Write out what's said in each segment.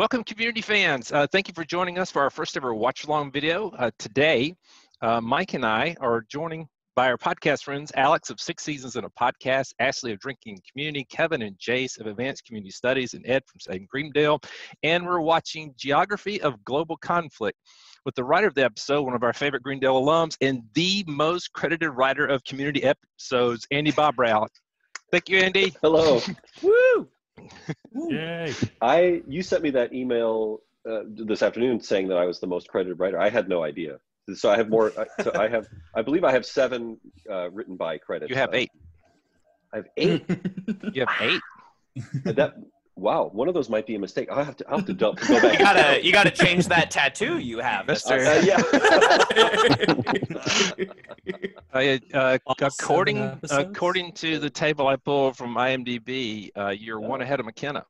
Welcome, community fans. Uh, thank you for joining us for our first ever watch along video. Uh, today, uh, Mike and I are joining by our podcast friends Alex of Six Seasons in a Podcast, Ashley of Drinking Community, Kevin and Jace of Advanced Community Studies, and Ed from St. Greendale. And we're watching Geography of Global Conflict with the writer of the episode, one of our favorite Greendale alums, and the most credited writer of community episodes, Andy Bobrow. Thank you, Andy. Hello. Woo! Yay. I you sent me that email uh, this afternoon saying that I was the most credited writer. I had no idea. So I have more. I- so I have. I believe I have seven uh, written by credits. You have Uh, eight. I have eight. You have eight. that wow. One of those might be a mistake. I'll have to. I'll have to dump, go back. You gotta you gotta change that tattoo you have, Uh, Mister. uh, yeah. Uh, uh, All according episodes? according to the table I pulled from IMDb, uh, you're one ahead of McKenna.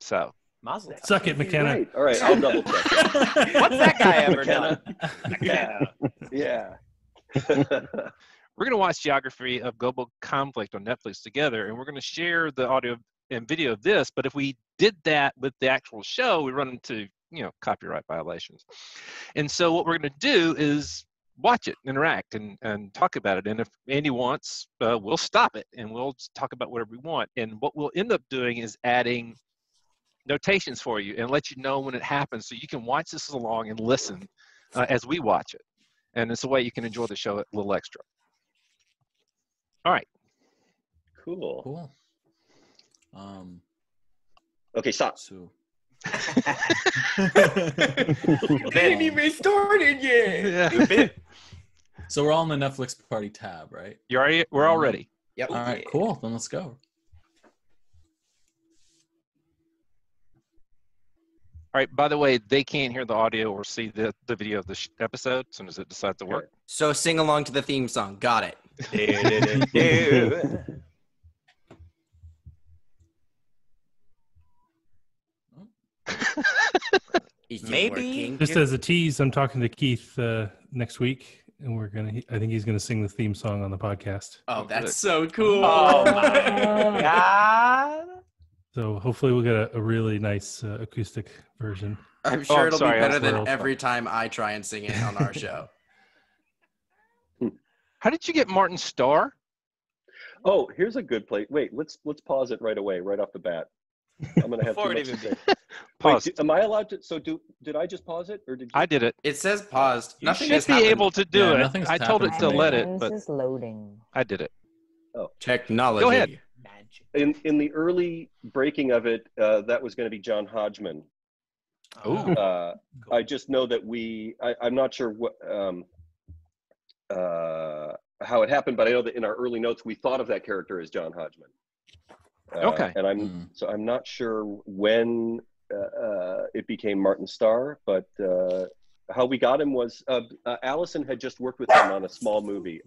So Mazel. Suck it, McKenna. Right. All right. I'll double check. What's that guy ever McKenna. done? Yeah. Yeah. we're going to watch Geography of Global Conflict on Netflix together, and we're going to share the audio and video of this. But if we did that with the actual show, we run into you know copyright violations. And so what we're going to do is watch it, interact, and and talk about it. And if Andy wants, uh, we'll stop it and we'll talk about whatever we want. And what we'll end up doing is adding notations for you and let you know when it happens, so you can watch this along and listen uh, as we watch it. And it's a way you can enjoy the show a little extra. All right. cool. Cool. Um, Okay. Stop. so Didn't even started yet. Yeah. so we're all in the Netflix party tab, right? You already, we're all ready. Yep. All right, cool. Then let's go. All right. By the way, they can't hear the audio or see the, the video of the sh- episode as soon as it decides to work. So sing along to the theme song. Got it. Maybe. Just as a tease, I'm talking to Keith uh, next week, and we're gonna. I think he's gonna sing the theme song on the podcast. Oh, that's so cool. Oh my god. So hopefully we'll get a, a really nice uh, acoustic version. I'm sure I'm it'll sorry, be better than every time I try and sing it on our show. How did you get Martin Starr? Oh, here's a good place. Wait, let's let's pause it right away, right off the bat. I'm gonna have too Before it much to even say. Wait, Pause. do- am I allowed to? So do did I just pause it or did you? I did it. It says paused. You Nothing should has be happened. able to do Yeah, it. nothing's I told it happened to for me. let it, This but is loading. I did it. Oh, technology. Go ahead. in in the early breaking of it, uh, that was going to be John Hodgman. Ooh. Uh, I just know that we. I, I'm not sure what um, uh, how it happened, but I know that in our early notes we thought of that character as John Hodgman. Uh, Okay. And I'm Hmm. so I'm not sure when uh, uh, it became Martin Starr, but uh, how we got him was uh, uh, Alison had just worked with him on a small movie.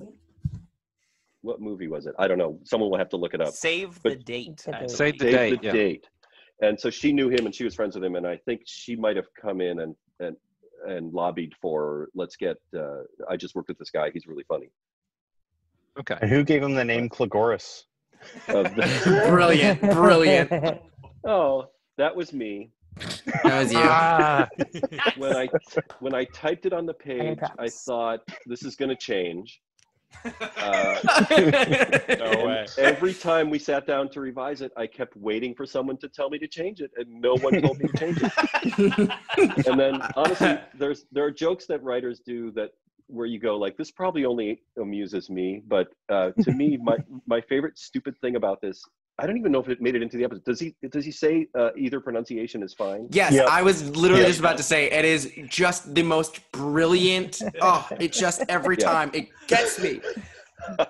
What movie was it? I don't know. Someone will have to look it up. Save But- the date. The I date. Save the Save date. the yeah. date. And so she knew him and she was friends with him. And I think she might have come in and, and, and lobbied for, let's get, uh, I just worked with this guy. He's really funny. Okay. And who gave him the name Cligoris? The- Brilliant, brilliant. oh, that was me. That was you. Ah, When I, when I typed it on the page, I thought this is going to change. Uh, no and every time we sat down to revise it, I kept waiting for someone to tell me to change it, and no one told me to change it. and then honestly there's there are jokes that writers do that where you go like this probably only amuses me but uh, to me my my favorite stupid thing about this i don't even know if it made it into the episode does he does he say uh, either pronunciation is fine Yes, Yep. I was literally Yeah. just about to say it is just the most brilliant. Oh, it just every Yeah. time it gets me. Well,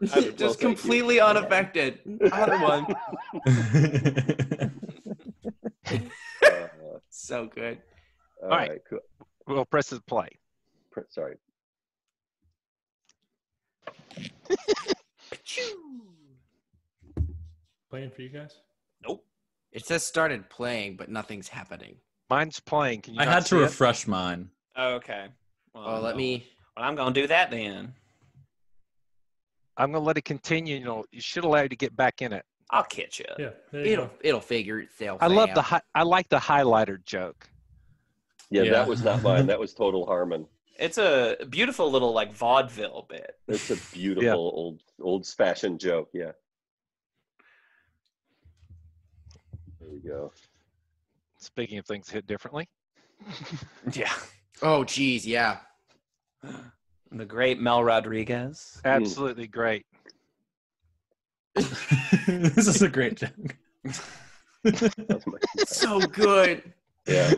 just thank you. completely unaffected. Other one. uh, So good. all right. right cool. well, press the play. Pr- sorry Playing for you guys. Nope. It says started playing, but nothing's happening. Mine's playing. Can you I not had to see it? refresh mine. Oh, okay. Well, Oh, let me. Well, I'm gonna do that then. I'm gonna let it continue. You know, you should allow you to get back in it. I'll catch you. Yeah. there you It'll go. it'll figure itself. I love the out. hi- I like the highlighter joke. Yeah, Yeah. that was not mine. That was total Harmon. It's a beautiful little like vaudeville bit. It's a beautiful old old fashioned joke. Yeah. There we go. Speaking of things hit differently, Yeah. Oh, geez, yeah. The great Mel Rodriguez. absolutely great. this is a great joke. So good. yeah.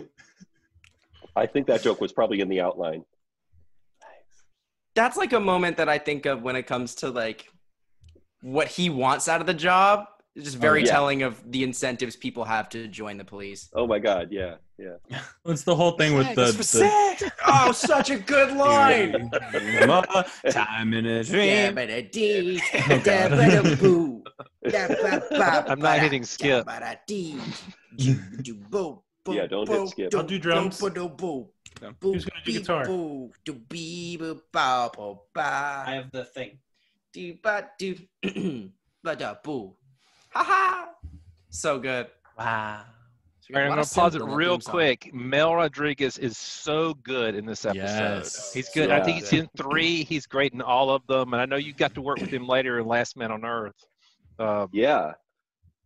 I think that joke was probably in the outline. That's like a moment that I think of when it comes to like what he wants out of the job. It's just oh, very yeah. telling of the incentives people have to join the police. Oh my God. Yeah. Yeah. It's the whole thing with the, This the. Oh, such a good line. Time in a Yeah, dream. but a dee, Oh, da, God. ba, da, boo. Da, ba, ba, I'm not ba, hitting skip. Ba. Do, do, boo, boo, Yeah, don't hit boo, skip. I'll do drums. boo, boo, boo. Yeah. Boo, Who's gonna do guitar? boo, do, bee, boo, ba, boo, ba. I have the thing. Do, ba, do, ba, da, boo. Ha ha. So good. Wow. So All right, a I'm gonna pause it synth in that real quick. Mel Rodriguez is so good in this episode. Yes. He's good. I think Yeah. he's in three. He's great in all of them. And I know you got to work with him later in Last Man on Earth. Uh, Yeah.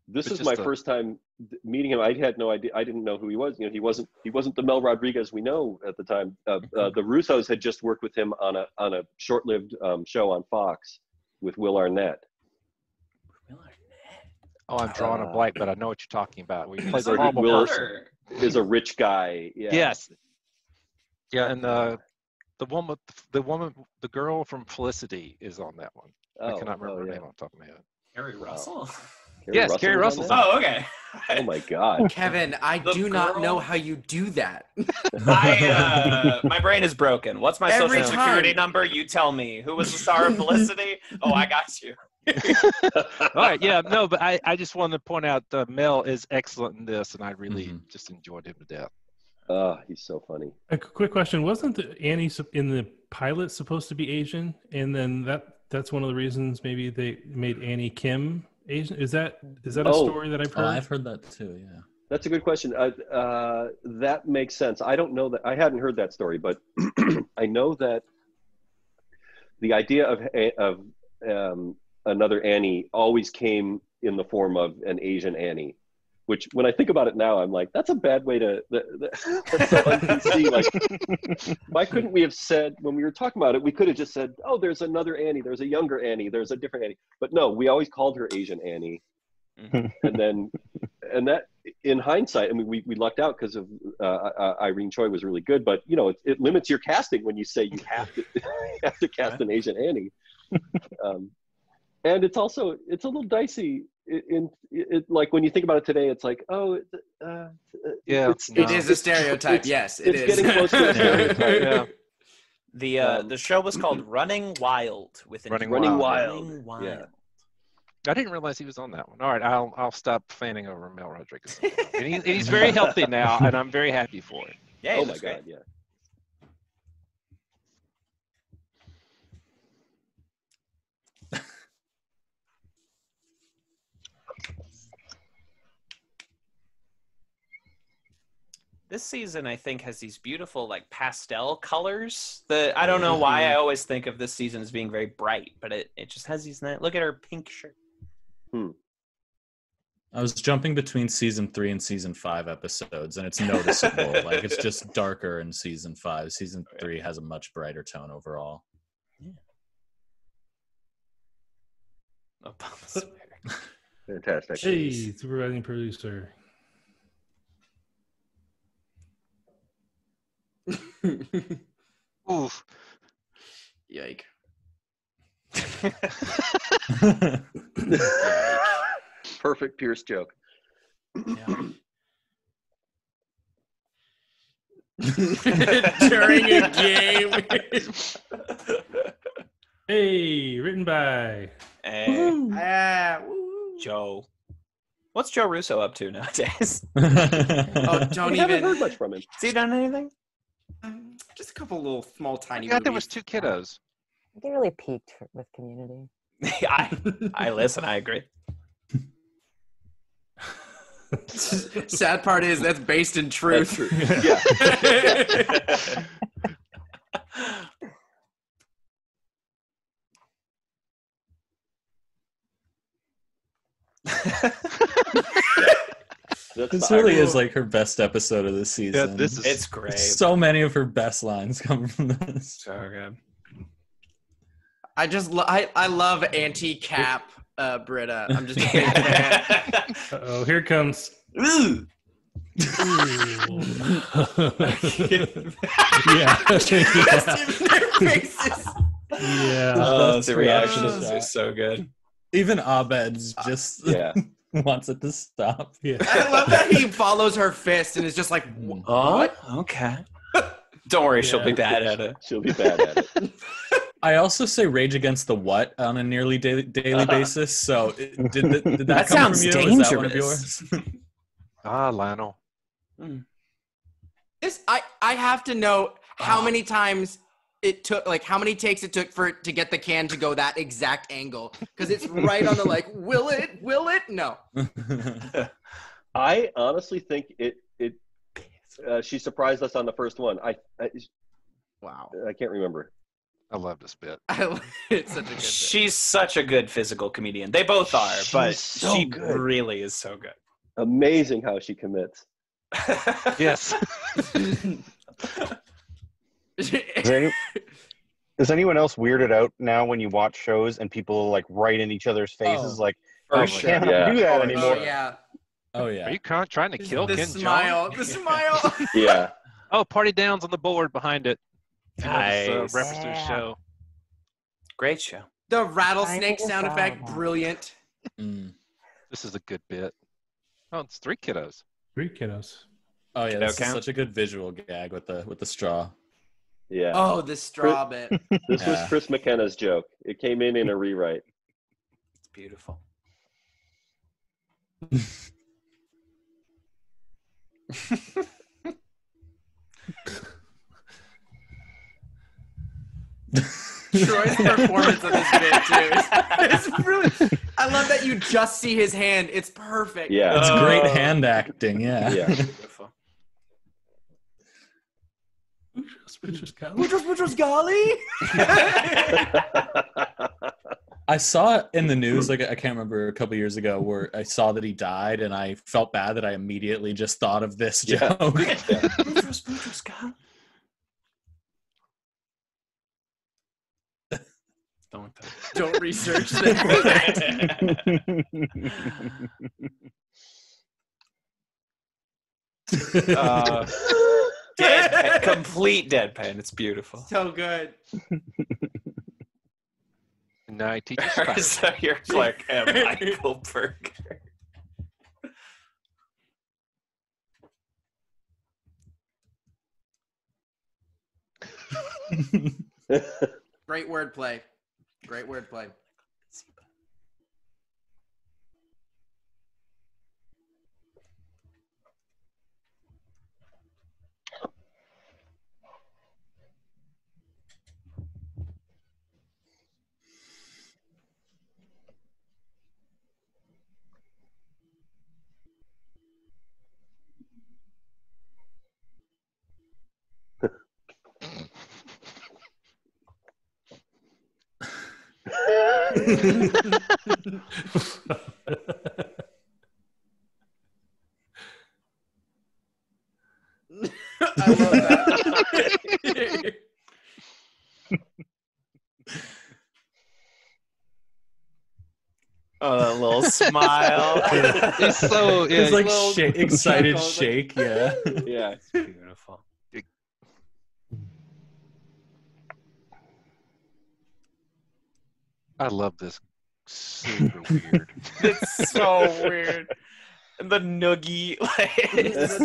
This is my a- first time th- meeting him. I had no idea. I didn't know who he was. You know, he wasn't. He wasn't the Mel Rodriguez we know at the time. Uh, uh, the Russos had just worked with him on a on a short-lived um, show on Fox with Will Arnett. oh, I'm drawing a Uh, blank, but I know what you're talking about. We played the Or did Will- person. Is a rich guy. Yeah. Yes. Yeah, and the the woman, the woman, the girl from Felicity is on that one. I Oh, cannot remember oh, her name off the top of my head. Harry Russell. Keri Yes, Russell Keri was on on Oh, okay. Oh my God. Kevin, I The do not know how you do that. I, uh, my brain is broken. What's my Every social security time. number? You tell me. Who was the star of Felicity? Oh, I got you. All right, yeah, no, but I, I just wanted to point out uh, Mel is excellent in this, and I really Mhm. just enjoyed him to death. Oh, he's so funny. A quick question: Wasn't Annie in the pilot supposed to be Asian, and then that that's one of the reasons maybe they made Annie Kim Asian? Is that is that a Oh. story that I've Oh, heard? I've heard that too. Yeah. That's a good question. Uh, uh, that makes sense. I don't know that I hadn't heard that story, but I know that the idea of of um, another Annie always came in the form of an Asian Annie. Which, when I think about it now, I'm like, that's a bad way to. That, that, that's so un-PC. Like, why couldn't we have said when we were talking about it? We could have just said, "Oh, there's another Annie. There's a younger Annie. There's a different Annie." But no, we always called her Asian Annie Mhm. and then and that in hindsight i mean we, we lucked out because of uh, uh, irene choi was really good but you know it, it limits your casting when you say you have to you have to cast an asian annie um, and it's also it's a little dicey in, in it, like when you think about it today it's like oh uh, Yeah, it's, no. It is a stereotype. it's- yes, it it's is. getting close to a stereotype, yeah. The uh, Um, the show was called Running Wilde with an Running. Running Wilde. Wild. Running Wilde. Yeah. I didn't realize he was on that one. All right, I'll I'll stop fanning over Mel Rodriguez. and, he, and he's very healthy now, and I'm very happy for it. Yeah, oh my great. god yeah This season, I think, has these beautiful like pastel colors. That I don't know why I always think of this season as being very bright, but it, it just has these. Nice, look at her pink shirt. hmm. I was jumping between season three and season five episodes, and it's noticeable. like it's just darker in season five. Season three has a much brighter tone overall. Obama's fantastic hey, supervising producer. Oof. Yike. perfect pierce joke During a game. Hey, written by. Hey, ah, woo. Joe. What's Joe Russo up to nowadays? Oh, don't we haven't heard much from him Has he done anything? Um, Just a couple little small I tiny. forgot there was two kiddos. I think it really peaked with Community. I I listen. I agree. Sad part is that's based in truth. Yeah. That's This really is like her best episode of the season. Yeah, this is it's great. so many of her best lines come from this. so good. I just lo- I I love anti-cap uh, Britta. I'm just a big fan. oh, here comes. Ooh. yeah. Just in their faces. yeah. Oh, the reaction reactions are so good. Even Abed's just Yeah. wants it to stop. Yeah. I love that he follows her fist and is just like, "Wh- Oh, mm-hmm. okay. Don't worry, she'll be bad at it. She'll be bad at it. I also say Rage Against the What on a nearly daily, daily basis. So did, the, did that, That come sounds from you? Is that one of yours? ah, Lionel. This I I have to know how ah. many times it took, like how many takes it took for it to get the can to go that exact angle because it's right on the like, will it? Will it? No. I honestly think it it uh, she surprised us on the first one. I I, Wow. I can't remember. I love this bit. it's such a good. bit. She's such a good physical comedian. They both are, but so she good. really is so good. Amazing how she commits. Yes. Is, any, is anyone else weirded out now when you watch shows and people like write in each other's faces Oh. like, For I sure. can't Yeah. do that oh anymore. yeah. oh yeah. Are you con- trying to kill the Ken smile. Jeong? The smile. Yeah. Oh, Party Down's on the board behind it. You know, this, uh, Nice. reference to the Yeah. show. Great show. the rattlesnake sound effect, brilliant. Mm. This is a good bit. Oh, it's three kiddos. Three kiddos. Oh yeah, Kiddo this is count? such a good visual gag with the with the straw. Yeah. Oh, the straw bit. this was Chris McKenna's joke. It came in in a rewrite. It's beautiful. Troy's performance of this bit too. It's, it's really. I love that you just see his hand. It's perfect. Yeah. It's great Oh. hand acting. Yeah. Yeah. Beautiful. Boutros Boutros Ghali. I saw it in the news, like I can't remember a couple years ago, where I saw that he died, and I felt bad that I immediately just thought of this Yeah. joke. Boutros Boutros Ghali. Don't. Don't research that. Uh, deadpan, complete deadpan. It's beautiful. so good. And now he teaches Spider. so you're Clark and Michael Berger. Great wordplay. Great wordplay. I love that. Oh, that little smile. It's so yeah, it's like little shake, excited shake. Yeah. yeah. I love this. Super weird. It's so weird. And the noogie. Like,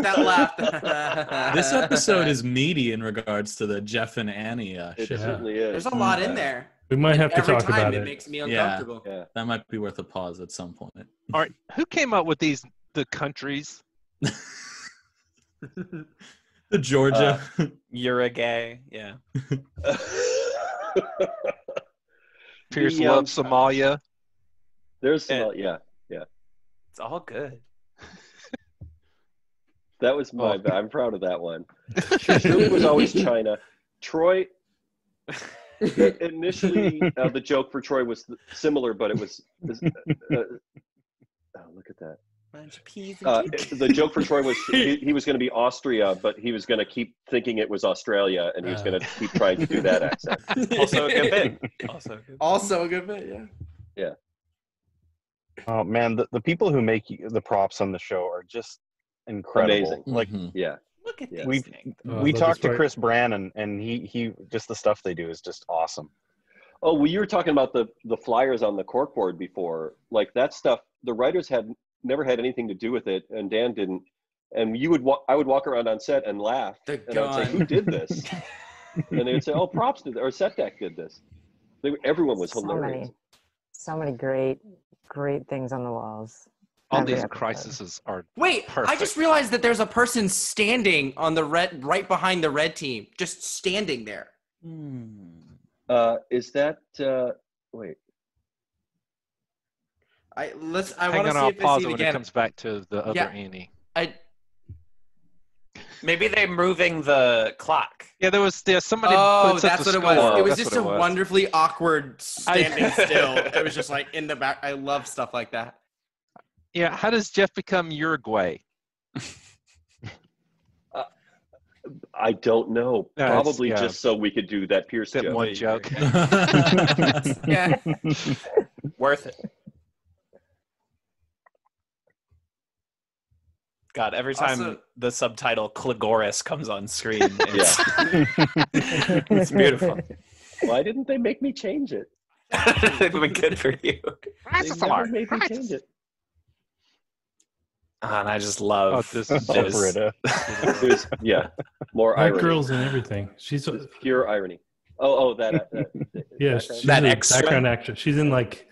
that laugh. This episode is meaty in regards to the Jeff and Annie uh, It shit. certainly is. There's a lot in there. We might have to Every talk time about it it. makes me Yeah. uncomfortable. Yeah. That might be worth a pause at some point. All right, who came up with these? The countries. The Georgia. You're a gay. Yeah. Pierce The, um, loves Somalia. There's some, Yeah. yeah. It's all good. That was my. Oh. I'm proud of that one. Shirley was always China. Troy. Initially, uh, the joke for Troy was similar, but it was. was, uh, uh, oh, look at that. Uh, the joke for Troy was he, he was going to be Austria, but he was going to keep thinking it was Australia, and he was going to keep trying to do that accent. also a good bit. Also a good Also a good bit, yeah. Yeah. Oh man, the, the people who make the props on the show are just incredible. Amazing. Like Mhm. Yeah. Look at Yeah. we things. Oh, we talked to part. Chris Brannon, and he he just the stuff they do is just awesome. Oh, well, you were talking about the the flyers on the corkboard before. Like that stuff, the writers had never had anything to do with it, and Dan didn't. And you would walk, I would walk around on set and laugh, The and I'd say, "Who did this?" and they would say, "Oh, props did, or set deck did this." They, everyone was so hilarious. many, so many great, great things on the walls. All Every these episode. crises are Wait, I just realized that there's a person standing on the red, right behind the red team, just standing there. Uh, is that uh, wait? I let's. I hang want to on. see I'll if pause it it when it again. comes back to the other Yeah. Annie. I, Maybe they're moving the clock. Yeah, there was there somebody. oh, puts up that's the what it was. It was That's just a was. wonderfully awkward standing I- still. It was just like in the back. I love stuff like that. Yeah, how does Jeff become Uruguay? Uh, I don't know. Yeah, it's- Probably yeah. just so we could do that Pierce That joke. one joke. Yeah. Worth it. God, every time Also- the subtitle Cligoris comes on screen, it's, it's beautiful. Why didn't they make me change it? It'd be good for you. They never made me change it. Ah, and I just love Oh, this is those- Britta. Yeah, more That irony. girl's and everything. She's a, pure irony. Oh, oh, that. Uh, that yeah, background? she's That extra? background actress. She's in like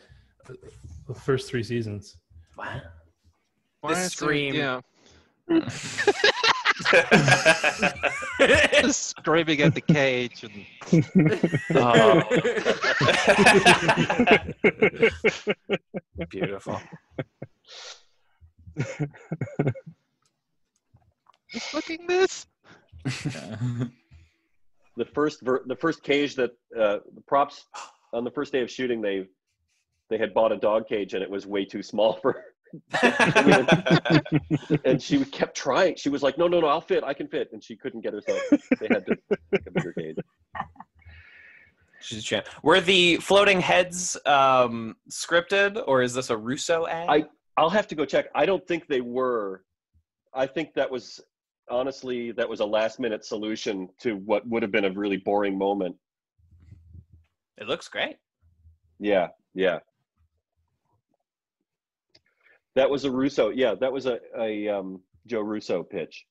the first three seasons. Wow. Why The is scream. Yeah, screaming at the cage and Oh. Beautiful. looking this. the first ver- the first cage that uh, the props on the first day of shooting they they had bought a dog cage and it was way too small for and she kept trying she was like no no no i'll fit i can fit and she couldn't get herself they had to make a bigger cage She's a champ. Were the floating heads um, scripted, or is this a Russo ad? I- i'll have to go check i don't think they were i think that was honestly that was a last minute solution to what would have been a really boring moment It looks great. Yeah, yeah. That was a Russo. Yeah, that was a, a um, Joe Russo pitch.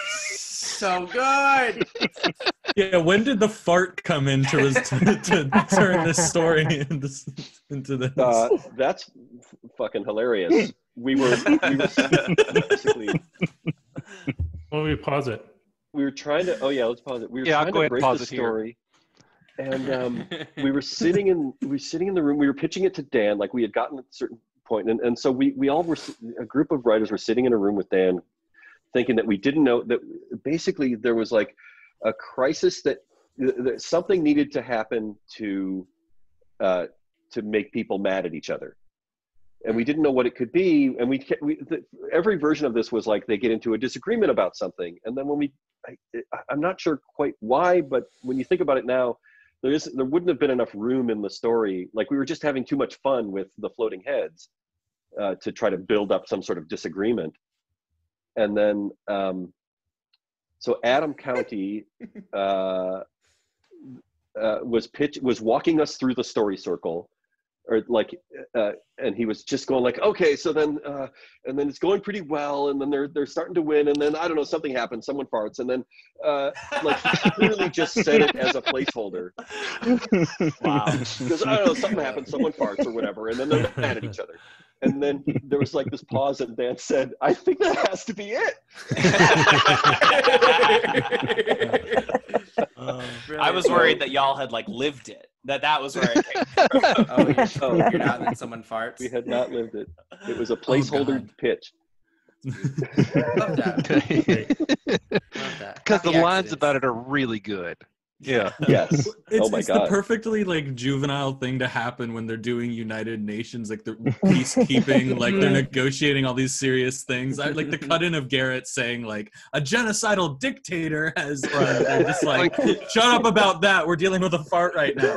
so good. yeah, when did the fart come in to, to, to turn this story into, into this? Uh, that's fucking hilarious. We were, we were basically Well, we pause it. we were trying to. Oh yeah, let's pause it. We were Yeah, I'll trying go to ahead break pause the it here. story, and um, we were sitting in we were sitting in the room. We were pitching it to Dan. Like we had gotten at a certain point, and and so we we all were a group of writers were sitting in a room with Dan, thinking that we didn't know that basically there was like a crisis that, that something needed to happen to uh, to make people mad at each other. And we didn't know what it could be, and we, we the, every version of this was like they get into a disagreement about something, and then when we I, I'm not sure quite why, but when you think about it now, there is there wouldn't have been enough room in the story. Like we were just having too much fun with the floating heads uh, to try to build up some sort of disagreement. And then, um, so Adam Countee uh, uh, was pitch was walking us through the story circle, or like, uh, and he was just going like, okay, so then, uh, and then it's going pretty well, and then they're they're starting to win, and then I don't know, something happens, someone farts, and then uh, like he clearly just said it as a placeholder Wow. because I don't know, something happens, someone farts or whatever, and then they're mad at each other. And then there was like this pause, and Dan said, "I think that has to be it." I was worried that y'all had like lived it. That that was where it came from. Oh, you're, Oh. you're not, and someone farts. We had not lived it. It was a oh, placeholder God. pitch. Love that. Love that. Because the Happy lines about it are really good. Yeah. Yes. It's, oh my it's the perfectly like juvenile thing to happen when they're doing United Nations, like the peacekeeping, like they're negotiating all these serious things. I like the cut in of Garrett saying like a genocidal dictator has. Uh, just like, shut up about that. We're dealing with a fart right now.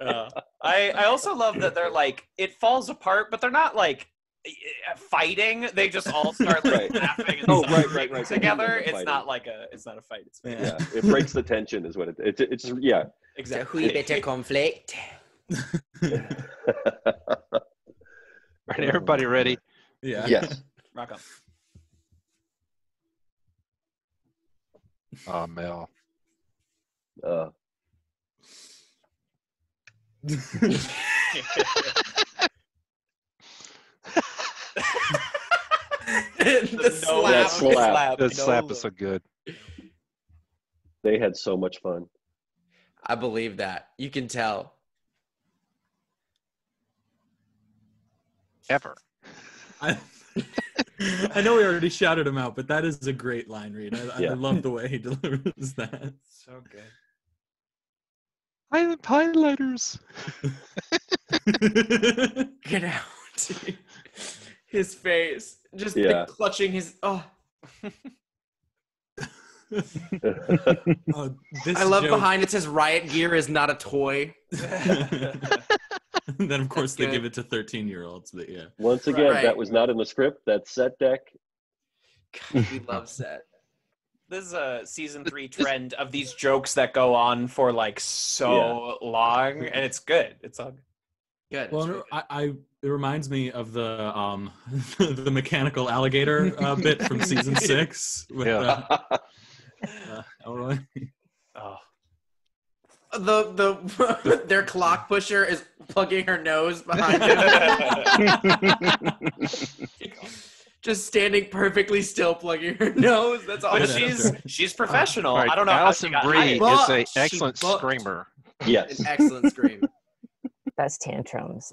Uh, I I also love that they're like it falls apart, but they're not like fighting. They just all start like Right. laughing and Oh, right, right, right. together. It's fighting. not like a it's not a fight. It's Yeah, it breaks the tension, is what it. It, it just yeah. It's a exactly. wee bit of conflict. Right, everybody ready? yeah. yes. Rock on. Oh, Mel. Uh, the no- slap. That slap. That slap no is so good. they had so much fun. I believe that. You can tell. Ever. I, I know we already shouted him out, but that is a great line read. I, I love the way he delivers that. So good. Hi- Highlighters. Get out. His face. Just like, clutching his. Oh, Oh, this I love joke- behind it says riot gear is not a toy. then of course they Good. give it to 13 year olds, but yeah. Once again, Right. that was not in the script. That's set deck. God, we love set. This is a season three trend of these jokes that go on for like so long, and it's good. It's all Good. Well, it's no, really I, I it reminds me of the um the mechanical alligator uh, bit from season six with Yeah. uh, uh, Elroy. oh. the the their clock pusher is plugging her nose behind him. Just standing perfectly still, plugging her nose. That's all. But she's she's professional. All right, I don't know Alison how she Brie is a she excellent screamer. yes. An excellent scream. Best tantrums.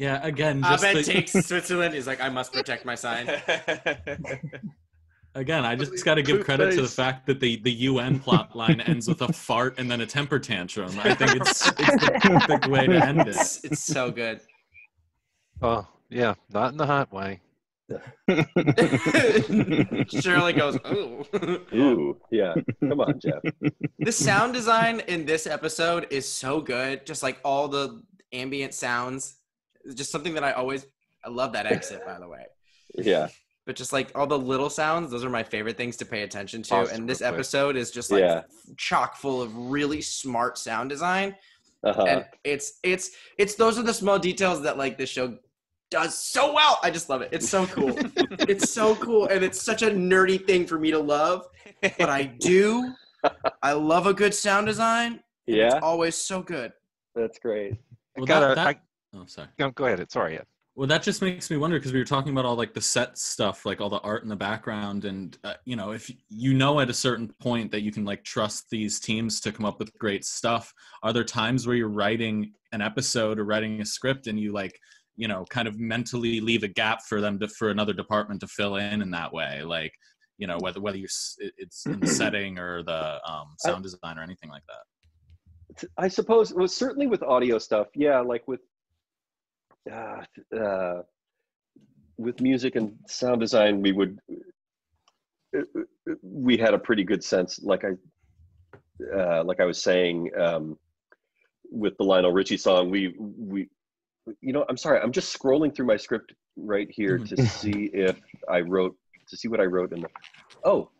Yeah, again, just Abed the- takes Switzerland. He's like, I must protect my sign. again, I just got to give credit to the fact that the the UN plot line ends with a fart and then a temper tantrum. I think it's, it's the perfect way to end it. It's, it's so good. Oh, yeah, not in the hot way. Shirley goes, ooh. Ooh, yeah. Come on, Jeff. the sound design in this episode is so good. Just like all the ambient sounds. It's just something that I always I love that exit, by the way. Yeah. But just like all the little sounds, those are my favorite things to pay attention to. Pause and this quick. episode is just like Yeah. chock full of really smart sound design. Uh-huh. And it's it's it's those are the small details that like this show does so well. I just love it. It's so cool. it's so cool. And it's such a nerdy thing for me to love. But I do. I love a good sound design. yeah, It's always so good. that's great. Well, gotta- that, that, I- oh, sorry. No, go ahead. It's sorry, Yeah. Well, that just makes me wonder because we were talking about all like the set stuff, like all the art in the background, and uh, you know, if you know at a certain point that you can like trust these teams to come up with great stuff, are there times where you're writing an episode or writing a script and you like, you know, kind of mentally leave a gap for them to for another department to fill in in that way, like, you know, whether whether you s- it- it's in the setting or the um, sound design or anything like that. I suppose well, certainly with audio stuff, yeah, like with uh, uh, with music and sound design, we would we had a pretty good sense, like I uh, like I was saying um, with the Lionel Richie song, we we you know I'm sorry, I'm just scrolling through my script right here Mhm. to see if I wrote to see what I wrote in the oh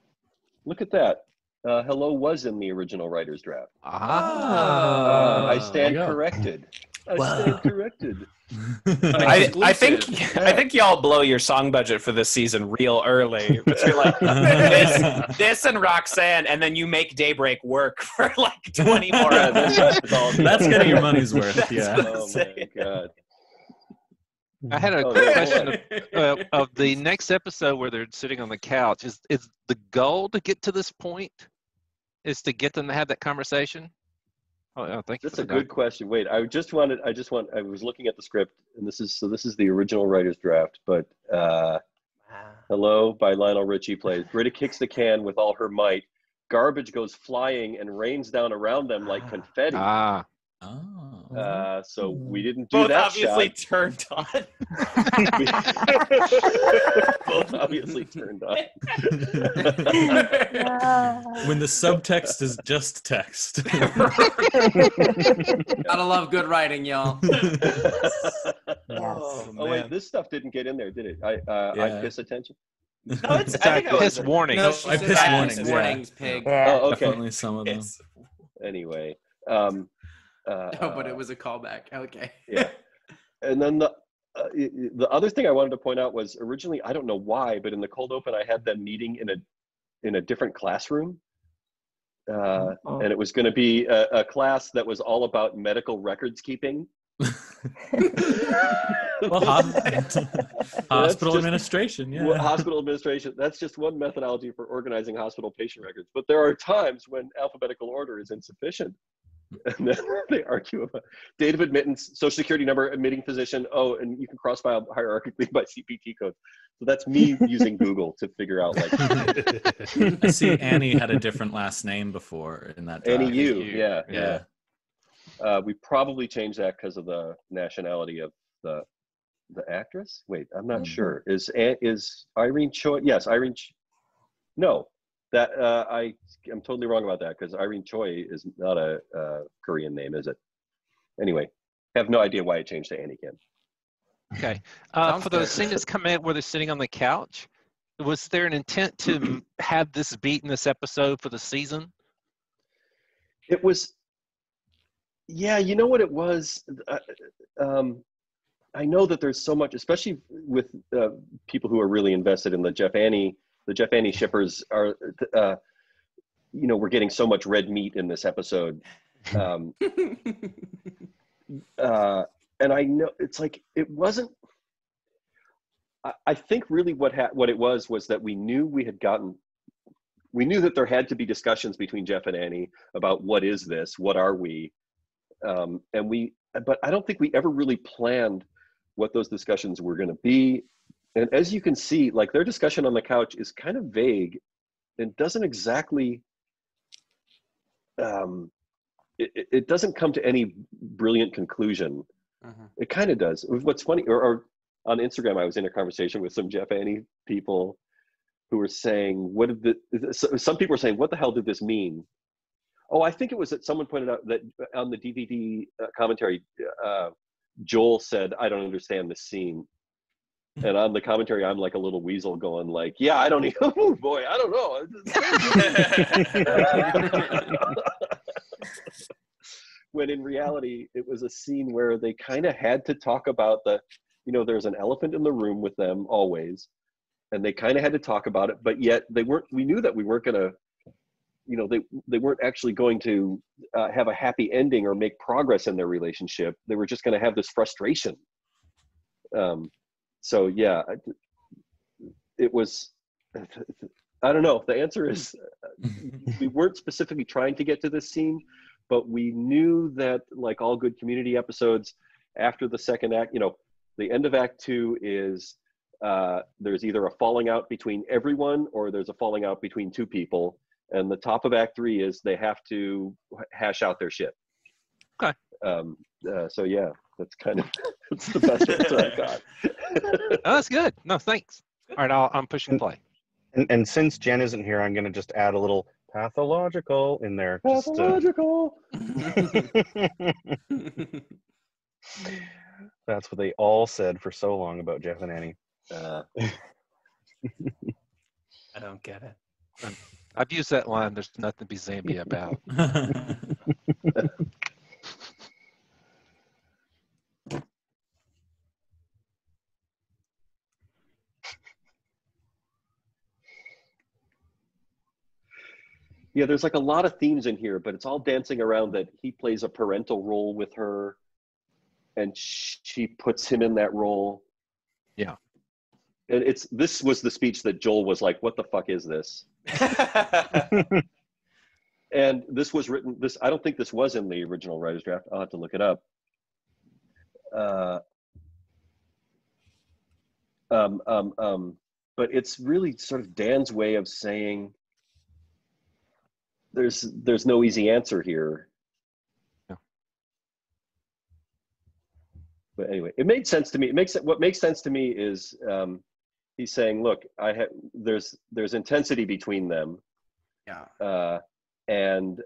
look at that. Uh, hello was in the original writer's draft. Ah. Uh, I stand corrected. I Wow. stand corrected. I, I think Exclusive. I think y'all blow your song budget for this season real early. You're like this, this and Roxanne, and then you make Daybreak work for like 20 more Yeah, that's- episodes. that's getting your money's worth. That's Yeah. what I'm Oh my god. I had a Oh, question of, uh, of the next episode where they're sitting on the couch. Is is the goal to get to this point? is to get them to have that conversation? Oh, yeah, thank you. That's a the good question. Wait, I just wanted, I just want, I was looking at the script, and this is so. This is the original writer's draft, but uh, Wow. "Hello" by Lionel Richie plays. Britta kicks the can with all her might. Garbage goes flying and rains down around them like Ah. confetti. Ah, Oh. Uh, so we didn't do Both that obviously shot. turned on. Both obviously turned on. when the subtext is just text. Gotta love good writing, y'all. oh, man. wait, this stuff didn't get in there, did it? I uh, I piss attention. No, it's, it's I think a it piss warning. No, No, I said pissed that. warnings, yeah. Pig. Yeah. Oh, okay. Definitely some of them. piss. Anyway, um, uh, Oh, but it was a callback. Okay. yeah. And then the uh, i- i- the other thing I wanted to point out was originally I don't know why, but in the cold open I had them meeting in a in a different classroom, uh, Oh. and it was going to be a, a class that was all about medical records keeping. well, hos- hospital just- administration, yeah. Well, hospital administration. That's just one methodology for organizing hospital patient records. But there are times when alphabetical order is insufficient. And then they argue about date of admittance, social security number, admitting physician. Oh, and you can cross file hierarchically by CPT code. So that's me using Google to figure out like I see Annie had a different last name before in that. any doc. you. you. Yeah, Yeah. yeah. Uh, we probably changed that because of the nationality of the the actress. Wait, I'm not sure. Is is Irene Choi? Yes, Irene. Ch- no, that uh, I I'm totally wrong about that because Irene Choi is not a uh, Korean name, is it? Anyway, have no idea why it changed to Annie Kim. Okay. Uh, for the good. scene that's come out where they're sitting on the couch, was there an intent to have this beat in this episode for the season? It was, yeah, you know what it was? Uh, um, I know that there's so much, especially with uh, people who are really invested in the Jeff Annie, the Jeff Annie shippers are, uh, you know, we're getting so much red meat in this episode. Um, uh, and I know it's like, it wasn't, I, I think really what ha- what it was was that we knew we had gotten we knew that there had to be discussions between Jeff and Annie about what is this, what are we, um, and we. But I don't think we ever really planned what those discussions were going to be. And as you can see, like their discussion on the couch is kind of vague, and doesn't exactly. Um, it, it- doesn't come to any brilliant conclusion. Mhm. It kind of does. What's funny, or, or on Instagram, I was in a conversation with some Jeff Annie people who were saying, "What did the?" Some people were saying, "What the hell did this mean?" Oh, I think it was that someone pointed out that on the DVD uh, commentary, uh, Joel said, "I don't understand this scene," and on the commentary, I'm like a little weasel going, "Like, yeah, I don't even. Oh boy, I don't know." when in reality it was a scene where they kind of had to talk about the you know there's an elephant in the room with them always and they kind of had to talk about it but yet they weren't we knew that we weren't going to you know they they weren't actually going to uh, have a happy ending or make progress in their relationship they were just going to have this frustration um so yeah it was i don't know. The answer is we weren't specifically trying to get to this scene but we knew that like all good community episodes after the second act you know the end of act two is uh, there's either a falling out between everyone or there's a falling out between two people. And the top of act three is they have to hash out their shit. Okay. um, uh, so yeah that's kind of that's the best answer i got Oh, that's good. No, thanks. All right, I'll, I'm pushing play. And, and since Jen isn't here, I'm going to just add a little pathological in there. Just to, pathological that's what they all said for so long about Jeff and Annie. uh, I don't get it. I've used that line. There's nothing to be Zambia about. Yeah there's like a lot of themes in here but it's all dancing around that he plays a parental role with her and she puts him in that role Yeah. and it's this was the speech that joel was like what the fuck is this and this was written. This I don't think this was in the original writer's draft. I'll have to look it up. Uh, um, um, um, but it's really sort of Dan's way of saying there's there's no easy answer here. Yeah. But anyway, it made sense to me. It makes what makes sense to me is um, he's saying, look, I have there's there's intensity between them, Yeah. uh, and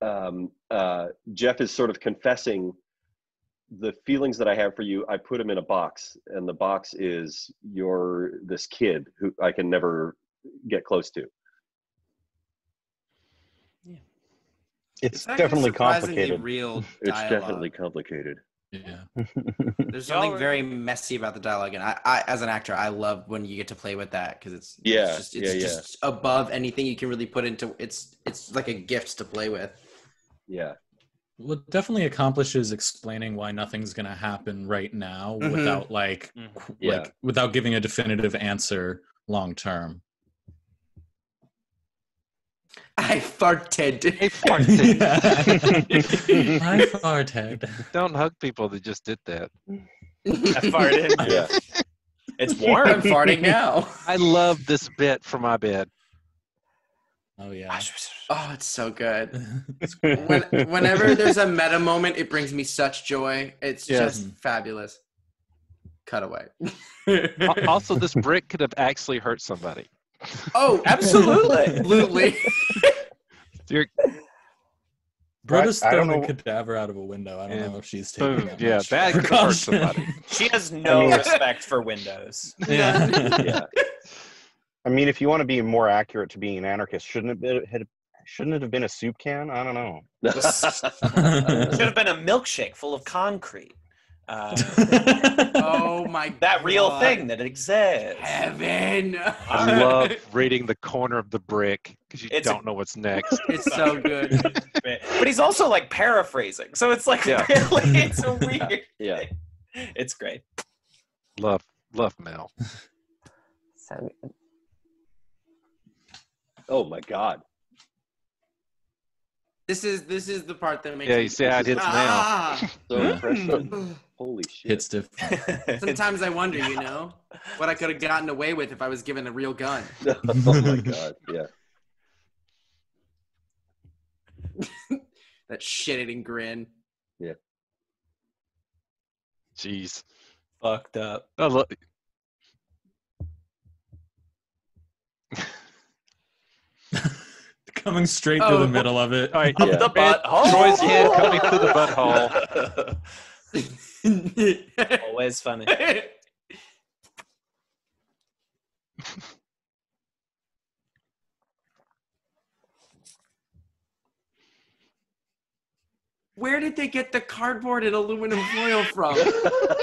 um, uh, Jeff is sort of confessing the feelings that I have for you. I put him in a box, and the box is you're this kid who I can never get close to. It's, actually definitely complicated. Real It's dialogue. definitely complicated. yeah. There's something were- very messy about the dialogue, and I, I, as an actor, I love when you get to play with that because it's Yeah, it's just, it's yeah, yeah. above anything you can really put into. It's it's like a gift to play with. Yeah, Well, it definitely accomplishes explaining why nothing's going to happen right now Mhm. without like, Mhm. qu- Yeah. like without giving a definitive answer long term. I farted. Hey, farted. I farted. Don't hug people that just did that. I farted. yeah. It's warm. I'm farting now. I love this bit for my bed. Oh yeah. Oh, it's so good. When, whenever there's a meta moment, it brings me such joy. It's Yes. just fabulous. Cutaway. Al- also, this brick could have actually hurt somebody. Oh, Absolutely. absolutely. You're, Broda's I don't thrown a cadaver out of a window. I don't Yeah. know if she's taking boom. Yeah, much that could hurt somebody. She has no I mean- respect for windows. yeah. yeah. I mean, if you want to be more accurate to being an anarchist, shouldn't it be, had, shouldn't it have been a soup can? I don't know. Should have been a milkshake full of concrete. Uh, Oh my that real thing that exists. Heaven. I love reading the corner of the brick because you It's don't know what's next. It's so good. But he's also like paraphrasing, so it's like Yeah. really, it's a weird. Yeah. thing. It's great. love, love Mel. So. Oh my God. This is this is the part that makes Yeah, me- you see how it hits now. Ah. So Yeah. impressive. Holy shit. Hits different. Sometimes I wonder, you know, what I could have gotten away with if I was given a real gun. oh my God. Yeah. That shit-eating grin. Yeah. Jeez. Fucked up. I lo- Coming straight Oh. through the oh. middle of it. All right, Yeah. The butthole. Troy's hand coming through the butthole. Always funny. Where did they get the cardboard and aluminum foil from?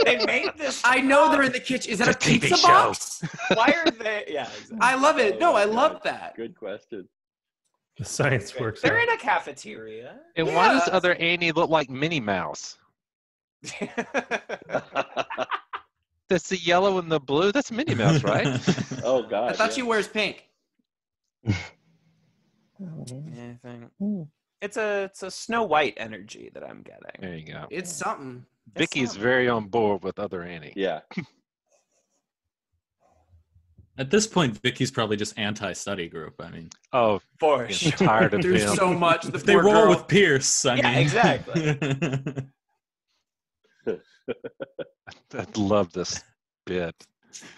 They made this. I know they're in the kitchen. Is that a It's a TV pizza show. box? Why are they? Yeah, exactly. I love it. No, I love that. Good question. The science works. They're out. in a cafeteria. And why does other Annie look like Minnie Mouse? That's the yellow and the blue. That's Minnie Mouse, right? oh God. I thought yeah. she wears pink. Oh, man. I think Hmm. it's a it's a Snow White energy that I'm getting. there you go. It's something. Vicky's not- very on board with other Annie. Yeah. At this point, Vicky's probably just anti-study group. I mean, Oh, For getting sure. tired of Through him. so much. The if they roll girl. with Pierce, I Yeah, mean, exactly. I love this bit.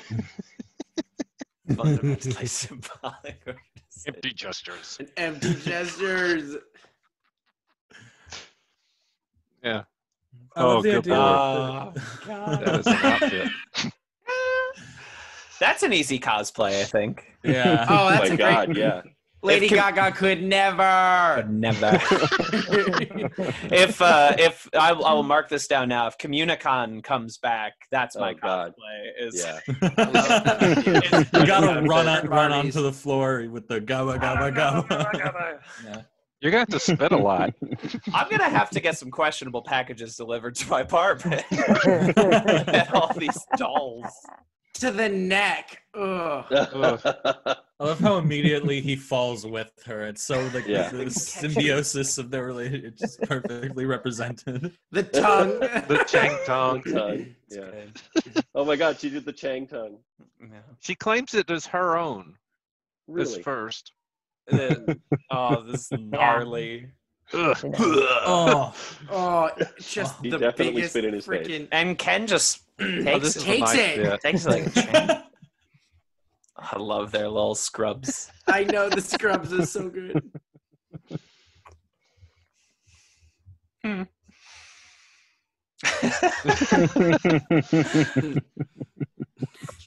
Fundamentally symbolic. organization. Empty gestures. And empty gestures. Yeah. Oh, the good idea lord. that- ah. That is an outfit. That's an easy cosplay, I think. yeah. Oh, Oh that's my a God. Yeah. Lady If Gaga could never. Never. if uh, if I, I will mark this down now. If Communicon comes back, that's my Oh, God. cosplay. Is Yeah. you gotta run on, run onto the floor with the gabba gabba gabba. yeah. You're gonna have to spit a lot. I'm gonna have to get some questionable packages delivered to my apartment. and all these dolls. To the neck. Ugh. Ugh. I love how immediately he falls with her. It's so like Yeah. the symbiosis of their relationship. It's just perfectly represented. The tongue. The Chang Tong. Tongue. Yeah. Oh my God, she did the Chang tongue. Yeah. She claims it as her own. This Really? first. The- oh, this is gnarly. Ugh. She oh. does. Oh, Oh, just He the definitely biggest spit in his face. freaking. And Ken just Oh, takes this it. is a Takes it. bit. Takes it like a champ. I love their little scrubs. I know the scrubs is so good. Hmm.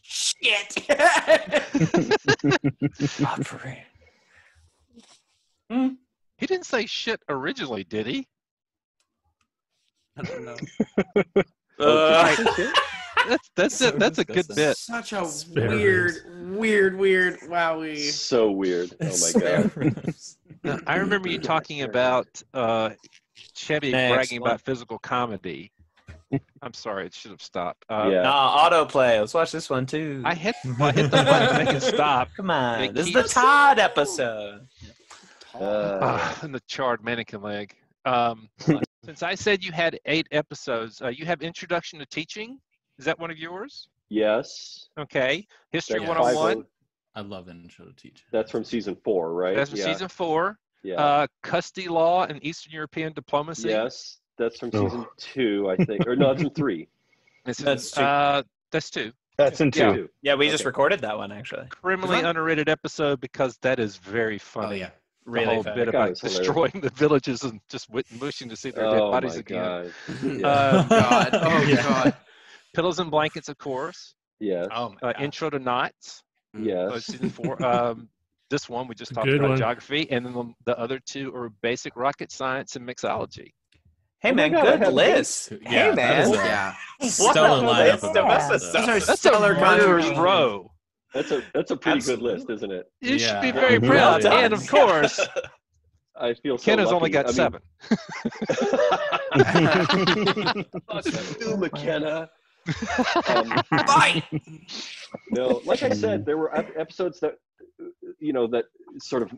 Shit. Opry. He didn't say shit originally, did he? I don't know. Uh, That's that's So it. That's a good bit. Such a Spare weird, weird, weird. Wowie. So weird. Oh my God. Now, I remember you talking about uh, Chevy Next bragging one. about physical comedy. I'm sorry, it should have stopped. Uh, Yeah. nah, autoplay. Let's watch this one too. I hit, I hit the button to make it stop. Come on. It This is the Todd episode. Uh, and the charred mannequin leg. Um, since I said you had eight episodes, uh, you have Introduction to Teaching. Is that one of yours? yes. Okay. History That's 101. 50 I love intro to teach. That's from season four, right? That's from yeah. season four. Yeah. Uh, Custody Law and Eastern European Diplomacy. yes. That's from Oh. season two, I think. Or no, that's from three. This is, That's two. uh, that's two. That's in two. Yeah. Yeah, we just recorded that one actually. Criminally Huh? underrated episode because that is very funny. Oh funny. Yeah. The Really whole funny. bit about was hilarious. destroying the villages and just wit- wishing to see their dead Oh bodies my again. God. Yeah. Uh, God. Oh Yeah. God. Pillows and Blankets, of course. yes. Oh my Uh, Intro to Knots. Uh, yes. season four. Um, this one we just talked Good about one. geography, and then the, the other two are basic rocket science and mixology. Hey Oh man, God, good had list. those. Hey Yeah, that man. is a- Yeah. What Stellar a lineup list of of episodes. episodes. Are That's stellar a murderer's contributions. row. That's a that's a pretty Absolutely. good list, isn't it? You should be very Well proud. done. And of course, I feel so Ken has lucky. only got I mean- seven. Ooh, McKenna. Um, Fight. no, like I said, there were episodes that, you know, that sort of,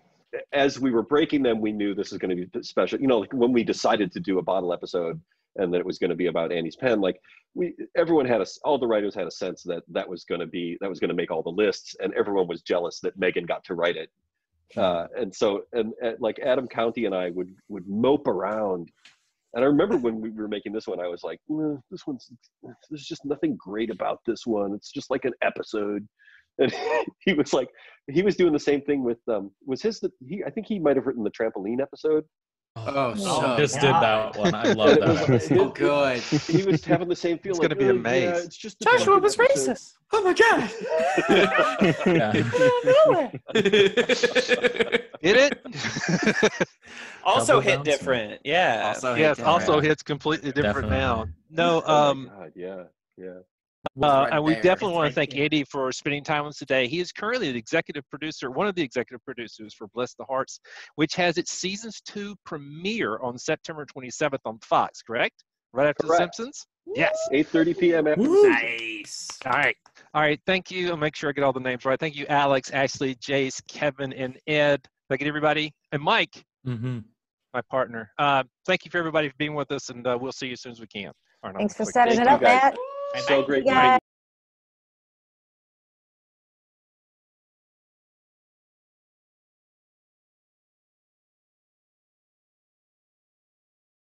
as we were breaking them, we knew this is going to be special. You know, like when we decided to do a bottle episode and that it was going to be about Annie's pen, like we, everyone had a, all the writers had a sense that that was going to be, that was going to make all the lists, and everyone was jealous that Megan got to write it. Uh, and so, and, and like Adam Countee and I would would mope around and I remember when we were making this one, I was like, "Eh, "This one's there's just nothing great about this one. It's just like an episode." And he was like, he was doing the same thing with um, was his the he I think he might have written the trampoline episode. Oh, Oh, so just did that one. I love And it that. was- episode. so good. He was having the same feeling. It's gonna be a "Oh, yeah, it's just Joshua was episode." racist. Oh my Yeah. God. Did it? also Double hit bouncing. different. Yeah. Also hit yes. different. Also hits completely different now. Definitely. No. Oh Um. God, yeah, yeah. Uh, right and we there. definitely want to thank there. Andy for spending time with us today. He is currently the executive producer, one of the executive producers for Bless the Harts, which has its seasons two premiere on September 27th on Fox, correct? Right after Correct. The Simpsons? Yes. 8:30 p.m. after the Woo. season. Nice. All right. All right. Thank you. I'll make sure I get all the names right. Thank you, Alex, Ashley, Jace, Kevin, and Ed. Did I get everybody? And Mike, hmm my partner. Uh, thank you for everybody for being with us, and uh, we'll see you as soon as we can. All right, Thanks for setting it up. Matt. So great. you meeting you. guys.